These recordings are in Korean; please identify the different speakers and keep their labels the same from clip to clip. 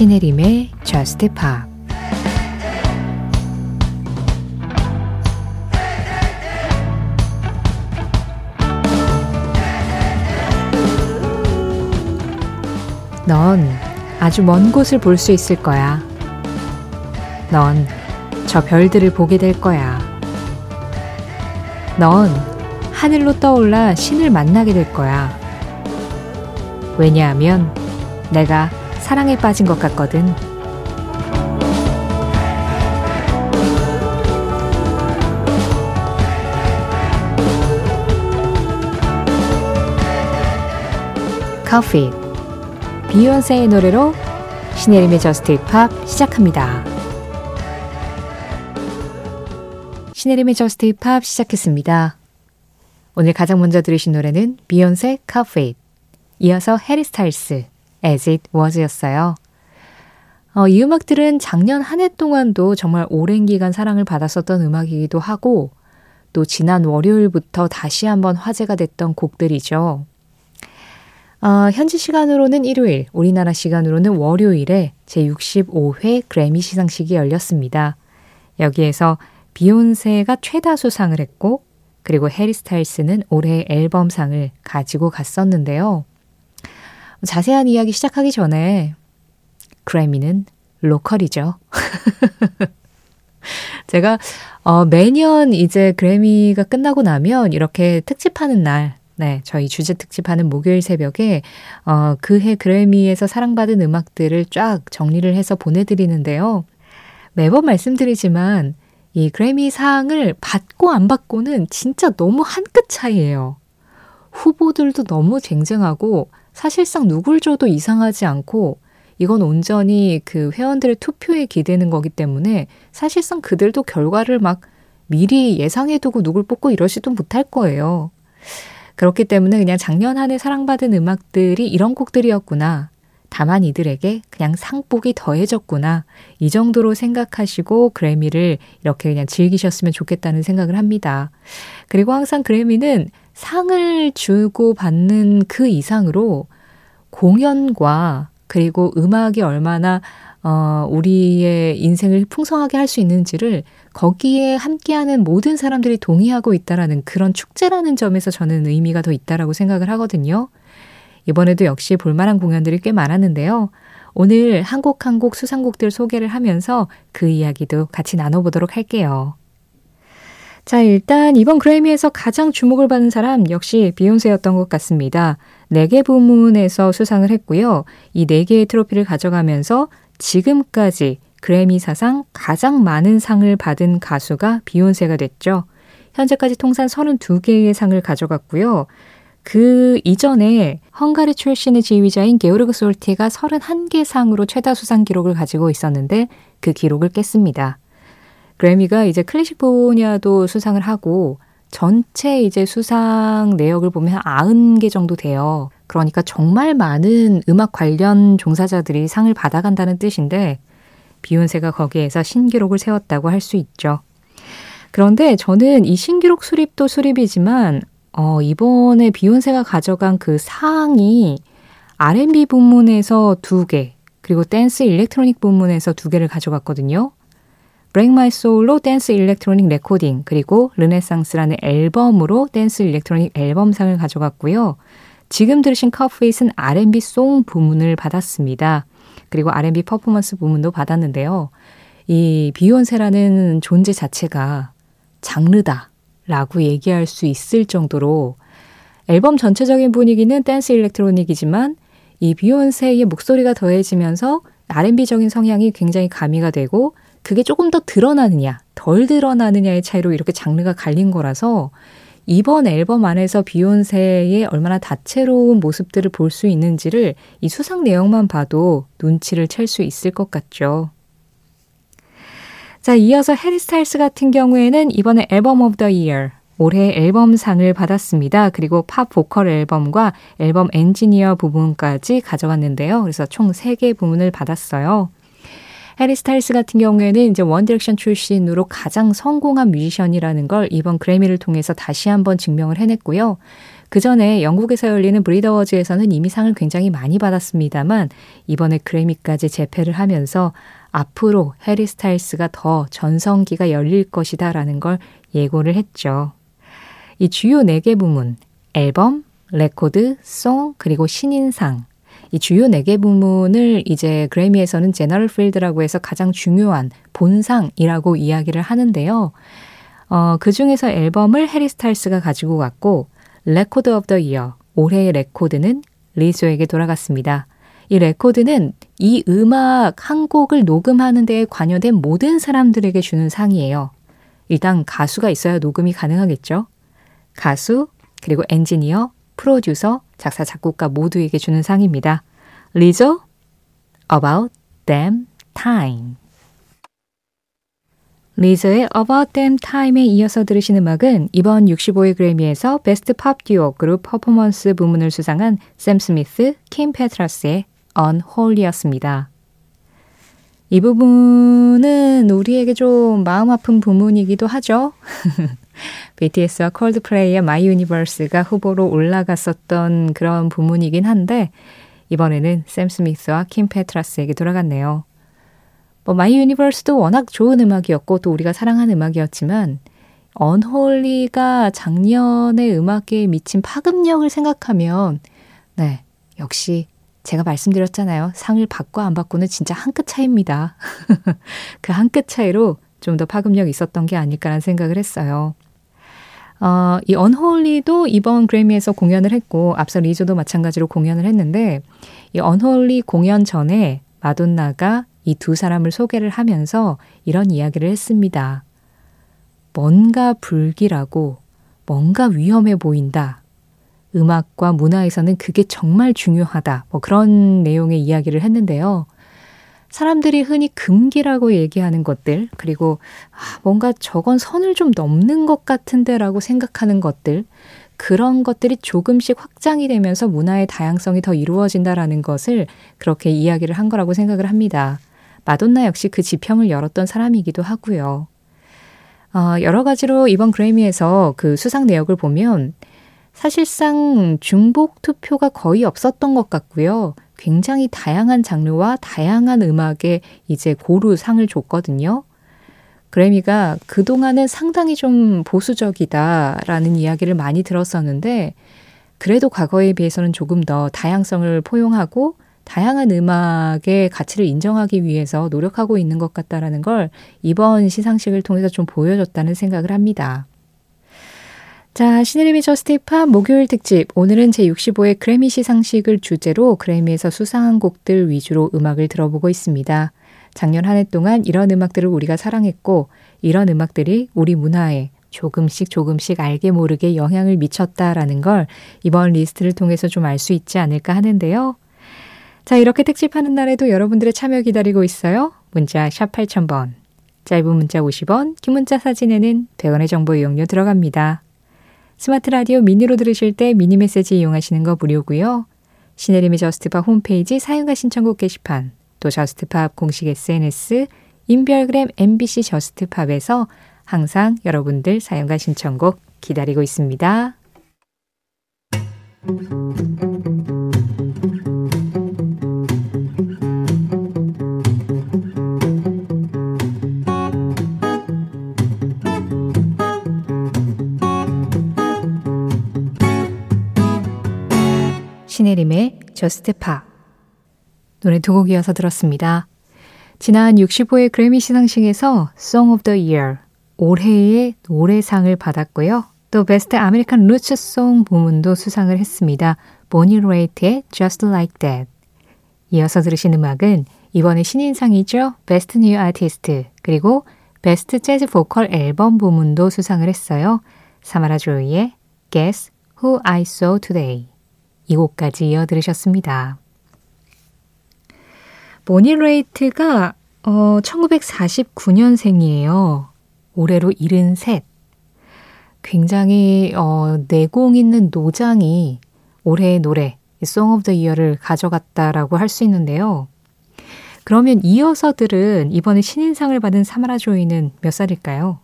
Speaker 1: 신혜림의 Just Pop 넌 아주 먼 곳을 볼 수 있을 거야. 넌 저 별들을 보게 될 거야. 넌 하늘로 떠올라 신을 만나게 될 거야. 왜냐하면 내가 사랑에 빠진 것 같거든. Cuff It 비욘세의 노래로 신혜림의 JUST POP 시작합니다. 신혜림의 JUST POP 시작했습니다. 오늘 가장 먼저 들으신 노래는 비욘세 카페 이어서 해리 스타일스 As It Was였어요. 어, 이 음악들은 작년 한 해 동안도 정말 오랜 기간 사랑을 받았었던 음악이기도 하고 또 지난 월요일부터 다시 한번 화제가 됐던 곡들이죠. 어, 현지 시간으로는 일요일, 우리나라 시간으로는 월요일에 제65회 그래미 시상식이 열렸습니다. 여기에서 비욘세가 최다 수상을 했고, 그리고 해리 스타일스는 올해 앨범상을 가지고 갔었는데요. 자세한 이야기 시작하기 전에 그래미는 로컬이죠. 제가 어, 매년 이제 그래미가 끝나고 나면 이렇게 특집하는 날, 네, 저희 주제 특집하는 목요일 새벽에 어, 그해 그래미에서 사랑받은 음악들을 쫙 정리를 해서 보내드리는데요. 매번 말씀드리지만 이 그래미 상을 받고 안 받고는 진짜 너무 한 끗 차이예요. 후보들도 너무 쟁쟁하고 사실상 누굴 줘도 이상하지 않고 이건 온전히 그 회원들의 투표에 기대는 거기 때문에 사실상 그들도 결과를 막 미리 예상해두고 누굴 뽑고 이러지도 못할 거예요. 그렇기 때문에 그냥 작년 한 해 사랑받은 음악들이 이런 곡들이었구나. 다만 이들에게 그냥 상복이 더해졌구나. 이 정도로 생각하시고 그래미를 이렇게 그냥 즐기셨으면 좋겠다는 생각을 합니다. 그리고 항상 그래미는 상을 주고 받는 그 이상으로 공연과 그리고 음악이 얼마나 어, 우리의 인생을 풍성하게 할 수 있는지를 거기에 함께하는 모든 사람들이 동의하고 있다라는 그런 축제라는 점에서 저는 의미가 더 있다라고 생각을 하거든요. 이번에도 역시 볼만한 공연들이 꽤 많았는데요. 오늘 한 곡 한 곡 수상곡들 소개를 하면서 그 이야기도 같이 나눠보도록 할게요. 자, 일단 이번 그래미에서 가장 주목을 받은 사람 역시 비욘세였던 것 같습니다. 4개 부문에서 수상을 했고요. 이 4개의 트로피를 가져가면서 지금까지 그래미 사상 가장 많은 상을 받은 가수가 비욘세가 됐죠. 현재까지 통산 32개의 상을 가져갔고요. 그 이전에 헝가리 출신의 지휘자인 게오르그 솔티가 31개 상으로 최다 수상 기록을 가지고 있었는데 그 기록을 깼습니다. 그래미가 이제 클래식 분야도 수상을 하고 전체 이제 수상 내역을 보면 한 90개 정도 돼요. 그러니까 정말 많은 음악 관련 종사자들이 상을 받아간다는 뜻인데 비욘세가 거기에서 신기록을 세웠다고 할 수 있죠. 그런데 저는 이 신기록 수립도 수립이지만 어, 이번에 비욘세가 가져간 그 상이 R&B 부문에서 두 개, 그리고 dance electronic 부문에서 두 개를 가져갔거든요. Break My Soul로 dance electronic recording 그리고 Renaissance라는 앨범으로 dance electronic 앨범상을 가져갔고요. 지금 들으신 Cuff It은 R&B song 부문을 받았습니다. 그리고 R&B 퍼포먼스 부문도 받았는데요. 이 비욘세라는 존재 자체가 장르다 라고 얘기할 수 있을 정도로 앨범 전체적인 분위기는 댄스 일렉트로닉이지만 이 비욘세의 목소리가 더해지면서 R&B적인 성향이 굉장히 가미가 되고 그게 조금 더 드러나느냐, 덜 드러나느냐의 차이로 이렇게 장르가 갈린 거라서 이번 앨범 안에서 비욘세의 얼마나 다채로운 모습들을 볼 수 있는지를 이 수상 내용만 봐도 눈치를 챌 수 있을 것 같죠. 자, 이어서 해리 스타일스 같은 경우에는 이번에 Album of the Year 올해 앨범상을 받았습니다. 그리고 팝 보컬 앨범과 앨범 엔지니어 부분까지 가져갔는데요. 그래서 총 3개 부문을 받았어요. 해리 스타일스 같은 경우에는 이제 One Direction 출신으로 가장 성공한 뮤지션이라는 걸 이번 그래미를 통해서 다시 한번 증명을 해냈고요. 그 전에 영국에서 열리는 BRIT Awards에서는 이미 상을 굉장히 많이 받았습니다만 이번에 그래미까지 제패를 하면서 앞으로 해리 스타일스가 더 전성기가 열릴 것이다라는 걸 예고를 했죠. 이 주요 4개 부문, 앨범, 레코드, Song, 그리고 신인상. 이 주요 4개 부문을 이제 그래미에서는 General Field라고 해서 가장 중요한 본상이라고 이야기를 하는데요. 어, 그 중에서 앨범을 해리 스타일스가 가지고 갔고, Record of the Year, 올해의 레코드는 리조에게 돌아갔습니다. 이 레코드는 이 음악 한 곡을 녹음하는 데에 관여된 모든 사람들에게 주는 상이에요. 일단 가수가 있어야 녹음이 가능하겠죠. 가수, 그리고 엔지니어, 프로듀서, 작사, 작곡가 모두에게 주는 상입니다. 리조, About Damn Time. 리조의 About Damn Time에 이어서 들으신 음악은 이번 65회 그래미에서 Best Pop Duo Group Performance 부문을 수상한 샘 스미스, 킴 페트라스의 Unholy였습니다. 이 부분은 우리에게 좀 마음 아픈 부문이기도 하죠. BTS와 콜드플레이의 My Universe가 후보로 올라갔었던 그런 부문이긴 한데 이번에는 샘 스미스와 킴 페트라스에게 돌아갔네요. 뭐 My Universe도 워낙 좋은 음악이었고 또 우리가 사랑하는 음악이었지만 Unholy가 작년의 음악에 미친 파급력을 생각하면 네 역시 제가 말씀드렸잖아요. 상을 받고 안 받고는 진짜 한 끗 차이입니다. 그 한 끗 차이로 좀 더 파급력이 있었던 게 아닐까라는 생각을 했어요. 어, 이 Unholy도 이번 그래미에서 공연을 했고 앞서 리조도 마찬가지로 공연을 했는데 이 언홀리 공연 전에 마돈나가 이 두 사람을 소개를 하면서 이런 이야기를 했습니다. 뭔가 불길하고 뭔가 위험해 보인다. 음악과 문화에서는 그게 정말 중요하다. 뭐 그런 내용의 이야기를 했는데요. 사람들이 흔히 금기라고 얘기하는 것들, 그리고 아, 뭔가 저건 선을 좀 넘는 것 같은데라고 생각하는 것들, 그런 것들이 조금씩 확장이 되면서 문화의 다양성이 더 이루어진다라는 것을 그렇게 이야기를 한 거라고 생각을 합니다. 마돈나 역시 그 지평을 열었던 사람이기도 하고요. 어, 여러 가지로 이번 그래미에서 그 수상 내역을 보면 사실상 중복 투표가 거의 없었던 것 같고요. 굉장히 다양한 장르와 다양한 음악에 이제 고루 상을 줬거든요. 그래미가 그동안은 상당히 좀 보수적이다라는 이야기를 많이 들었었는데, 그래도 과거에 비해서는 조금 더 다양성을 포용하고 다양한 음악의 가치를 인정하기 위해서 노력하고 있는 것 같다라는 걸 이번 시상식을 통해서 좀 보여줬다는 생각을 합니다. 자, 신혜림의 저스티팝 목요일 특집. 오늘은 제65회 그래미 시상식을 주제로 그래미에서 수상한 곡들 위주로 음악을 들어보고 있습니다. 작년 한 해 동안 이런 음악들을 우리가 사랑했고, 이런 음악들이 우리 문화에 조금씩 조금씩 알게 모르게 영향을 미쳤다라는 걸 이번 리스트를 통해서 좀 알 수 있지 않을까 하는데요. 자, 이렇게 특집하는 날에도 여러분들의 참여 기다리고 있어요. 문자 샵 8000번. 짧은 문자 50원, 긴 문자 사진에는 100원의 정보 이용료 들어갑니다. 스마트 라디오 미니로 들으실 때 미니 메시지 이용하시는 거 무료고요. 신혜림의 Just Pop 홈페이지 사연과 신청곡 게시판, 또 Just Pop 공식 SNS, 인별그램 MBC Just Pop에서 항상 여러분들 사연과 신청곡 기다리고 있습니다. Just Pop 노래 두 곡 이어서 들었습니다. 지난 65회 그래미 시상식에서 Song of the Year 올해의 노래상을 받았고요. 또 Best American Roots Song 부문도 수상을 했습니다. 보니 레이트의 Just Like That. 이어서 들으신 음악은 이번에 신인상이죠. Best New Artist 그리고 Best Jazz Vocal Album 부문도 수상을 했어요. 사마라 조이의 Guess Who I Saw Today. 이 곡까지 이어 들으셨습니다. 보니 레이트가 어, 1949년생이에요. 올해로 73. 굉장히 어, 내공 있는 노장이 올해의 노래 Song of the Year를 가져갔다라고 할 수 있는데요. 그러면 이어서 들은 이번에 신인상을 받은 사마라 조이는 몇 살일까요?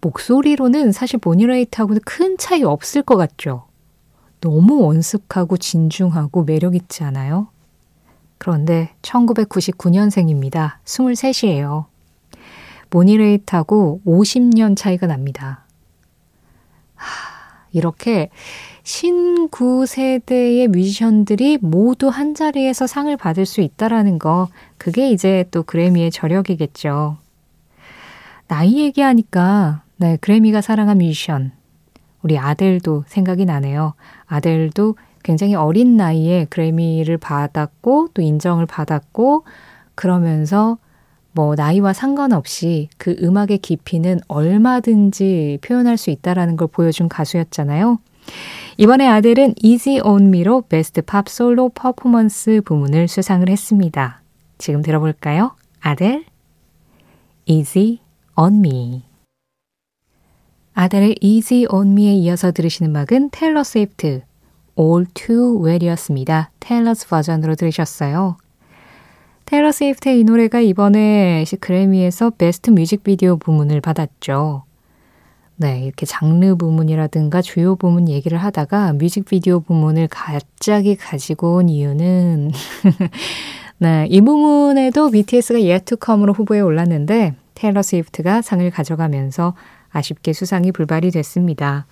Speaker 1: 목소리로는 사실 모니레이트하고는 큰 차이 없을 것 같죠. 너무 원숙하고 진중하고 매력있지 않아요? 그런데 1999년생입니다. 23이에요. 모니레이트하고 50년 차이가 납니다. 하, 이렇게 신구 세대의 뮤지션들이 모두 한 자리에서 상을 받을 수 있다라는 거, 그게 이제 또 그래미의 저력이겠죠. 나이 얘기하니까, 네, 그래미가 사랑한 뮤지션. 우리 아델도 생각이 나네요. 아델도 굉장히 어린 나이에 그래미를 받았고, 또 인정을 받았고, 그러면서 뭐 나이와 상관없이 그 음악의 깊이는 얼마든지 표현할 수 있다라는 걸 보여준 가수였잖아요. 이번에 아델은 Easy on Me로 베스트 팝 솔로 퍼포먼스 부문을 수상을 했습니다. 지금 들어볼까요? 아델 Easy on Me 아델의 Easy on Me에 이어서 들으시는 음악은 테일러 스위프트 All Too Well이었습니다. Taylor's Version으로 들으셨어요. 테일러 스위프트의 이 노래가 이번에 그래미에서 Best Music Video 부문을 받았죠. 네, 이렇게 장르 부문이라든가 주요 부문 얘기를 하다가 뮤직비디오 부문을 갑자기 가지고 온 이유는 네, 이 부문에도 BTS가 Yet to Come으로 후보에 올랐는데 테일러 스위프트가 상을 가져가면서 아쉽게 수상이 불발이 됐습니다.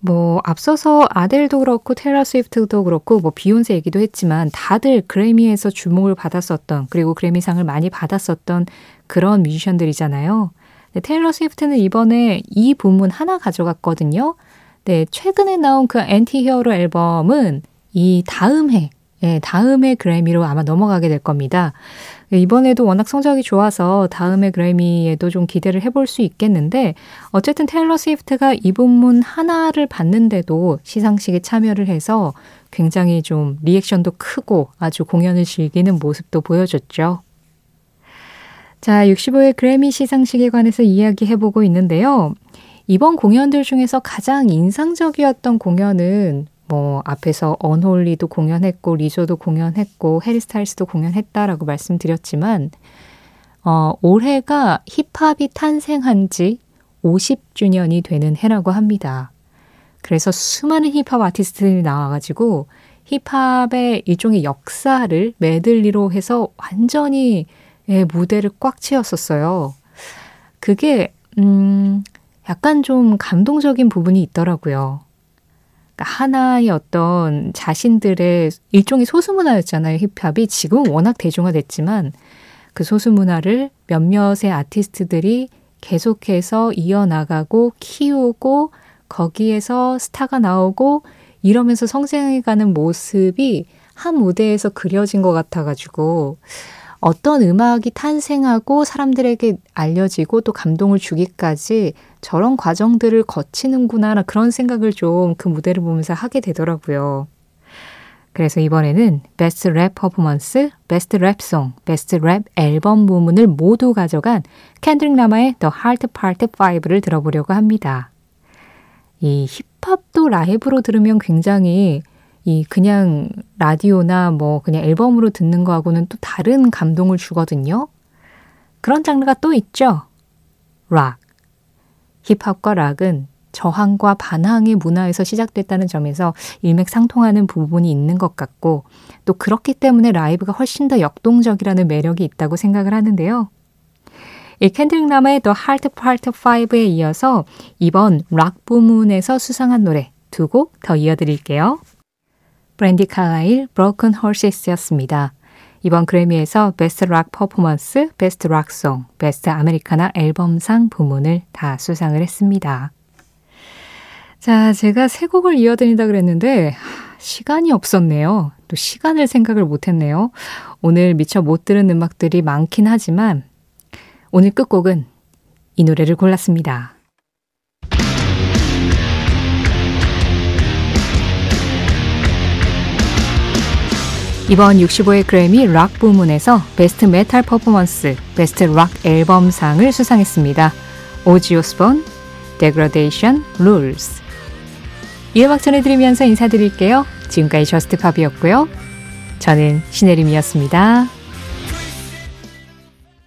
Speaker 1: 뭐 앞서서 아델도 그렇고 테일러 스위프트도 그렇고 뭐 비욘세 얘기도 했지만 다들 그래미에서 주목을 받았었던 그리고 그래미상을 많이 받았었던 그런 뮤지션들이잖아요. 네, 테일러 스위프트는 이번에 이 부문 하나 가져갔거든요. 네, 최근에 나온 그 Anti-Hero 앨범은 이 다음 해, 예, 다음 해 그래미로 아마 넘어가게 될 겁니다. 이번에도 워낙 성적이 좋아서 다음에 그래미에도 좀 기대를 해볼 수 있겠는데 어쨌든 테일러 스위프트가 이 부문 하나를 받는데도 시상식에 참여를 해서 굉장히 좀 리액션도 크고 아주 공연을 즐기는 모습도 보여줬죠. 자, 65회 그래미 시상식에 관해서 이야기해보고 있는데요. 이번 공연들 중에서 가장 인상적이었던 공연은 뭐 앞에서 언홀리도 공연했고 리조도 공연했고 해리 스타일스도 공연했다라고 말씀드렸지만 어, 올해가 힙합이 탄생한 지 50주년이 되는 해라고 합니다. 그래서 수많은 힙합 아티스트들이 나와가지고 힙합의 일종의 역사를 메들리로 해서 완전히 예, 무대를 꽉 채웠었어요. 그게, 음, 약간 좀 감동적인 부분이 있더라고요. 그러니까 하나의 어떤 자신들의 일종의 소수문화였잖아요. 힙합이 지금 워낙 대중화됐지만 그 소수문화를 몇몇의 아티스트들이 계속해서 이어나가고 키우고 거기에서 스타가 나오고 이러면서 성장해가는 모습이 한 무대에서 그려진 것 같아가지고 어떤 음악이 탄생하고 사람들에게 알려지고 또 감동을 주기까지 저런 과정들을 거치는구나 그런 생각을 좀 그 무대를 보면서 하게 되더라고요. 그래서 이번에는 Best Rap Performance, Best Rap Song, Best Rap Album 부문을 모두 가져간 켄드릭 라마의 The Heart Part 5를 들어보려고 합니다. 이 힙합도 라이브로 들으면 굉장히 이 그냥 라디오나 뭐 그냥 앨범으로 듣는 거하고는 또 다른 감동을 주거든요. 그런 장르가 또 있죠. 락. 힙합과 락은 저항과 반항의 문화에서 시작됐다는 점에서 일맥상통하는 부분이 있는 것 같고 또 그렇기 때문에 라이브가 훨씬 더 역동적이라는 매력이 있다고 생각을 하는데요. 이 캔드릭 라마의 The Heart Part 5에 이어서 이번 락 부문에서 수상한 노래 두 곡 더 이어드릴게요. 브랜디 칼라일 Broken Horses였습니다. 이번 그래미에서 Best Rock Performance, Best Rock Song, Best Americana 앨범상 부문을 다 수상을 했습니다. 자, 제가 세 곡을 이어드린다 그랬는데 시간이 없었네요. 또 시간을 생각을 못했네요. 오늘 미처 못 들은 음악들이 많긴 하지만 오늘 끝곡은 이 노래를 골랐습니다. 이번 65회 그래미 락 부문에서 Best Metal Performance, Best Rock 앨범상을 수상했습니다. 오지 오스본, Degradation Rules. 이 음악 전해드리면서 인사드릴게요. 지금까지 저스트팝이었고요. 저는 신혜림이었습니다.